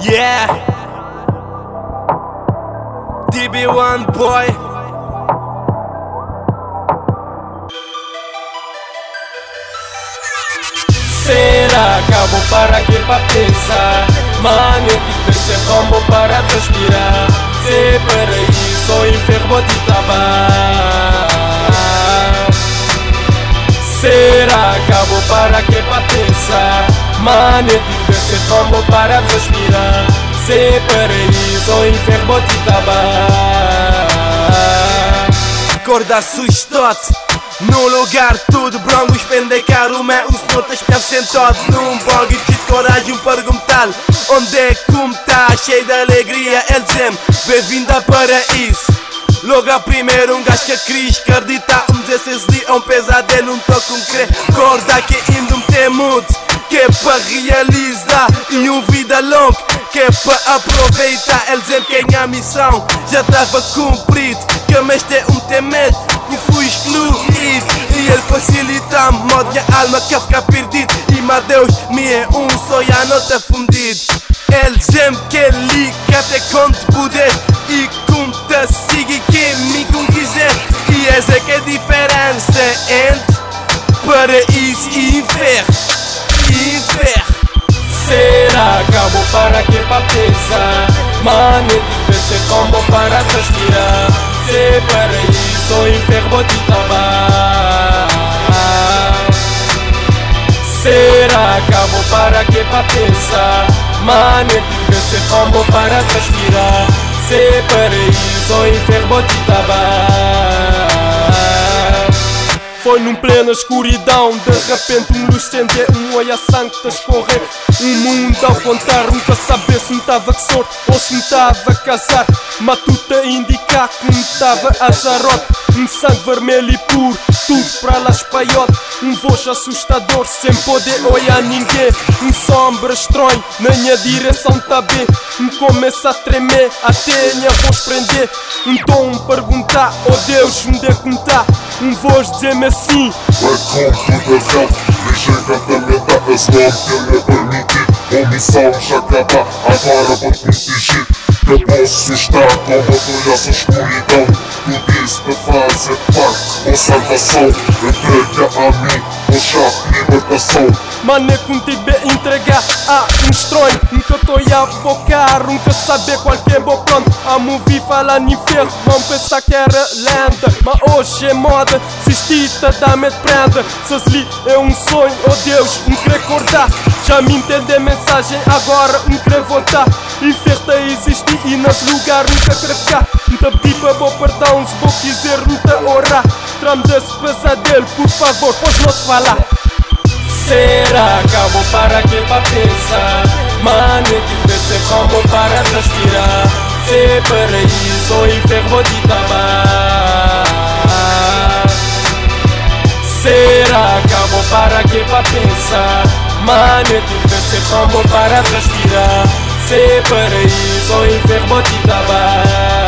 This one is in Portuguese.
Yeah. DB1 boy. Será acabou para que para pensar? Mano, que pensei como para transpirar. Se paraíso ou inferno de tabar. Será acabou para que para pensar? Que pensei como para transpirar. Se ou inferno de tabar. Acorda assustote No lugar tudo bronco Espende caro mas o senhor te espelho sentado Num bog e de coragem perguntar Onde é que como tá Cheio de alegria ele dizem Bem-vindo ao paraíso Logo a primeiro um gajo que acredita acredita Um 16 dias é um pesadelo, um toque um crer Acorda que ainda um tem mudo Que é para realizar e um vida longa Que é para aproveitar. Ele dizem que a missão. Já estava cumprido Que mas tem um tem medo que fui excluído. E ele facilita modo minha alma quer ficar perdido. E mas Deus me é um só e a nota fundido. Ele dizem que quer até quanto poder. E conta siga quem me quiser que para pensar? Mano, que pensei como para transpirar. Se paraíso ou inferno de tabar. Será acabou para que para pensar? Mano, que pensei como para transpirar. Se paraíso ou inferno de tabar. Foi num plena escuridão, de repente um luz um olho a sangue a escorrer. Um mundo ao contar, nunca saber se me estava que sorte ou se me estava a casar. Matuta indicar que me estava a jarote. Um sangue vermelho e puro, tudo para lá espalhote. Um voz assustador, sem poder olhar ninguém. Um sombra estranho, na minha direção tá bem. Me começa a tremer, até minha voz prender. Tom me perguntar, oh Deus, é me tá? Um voz dizer-me assim. Com tudo a real, deixa encantamento a sua que é permitido. A missão já acaba, agora vou te proteger. Eu posso estar com a escuridão. Tudo isso te fazer parte da salvação. Entrega a mim, poxa, libertação. Mané contigo entregar a um estranho Nunca tô a bocar, nunca saber qual que é bom pronto A movie fala em ferro, vão pensar que era lenta Mas hoje é moda, sistita dá-me de prenda Se li é um sonho, oh Deus, me querer acordar Já me entende a mensagem, agora me querer voltar Inferta existe e nesse lugar nunca querer ficar Nunca pedi para bom perdão, se vou quiser nunca orar Trame desse pesadelo, por favor, pois não te falar. Será acabou para que para pensar? Mano, que pensei como para transpirar. Se paraíso ou inferno de tabar. Será acabou para que para pensar? Mano, que pensei como para transpirar. Se paraíso ou inferno de tabar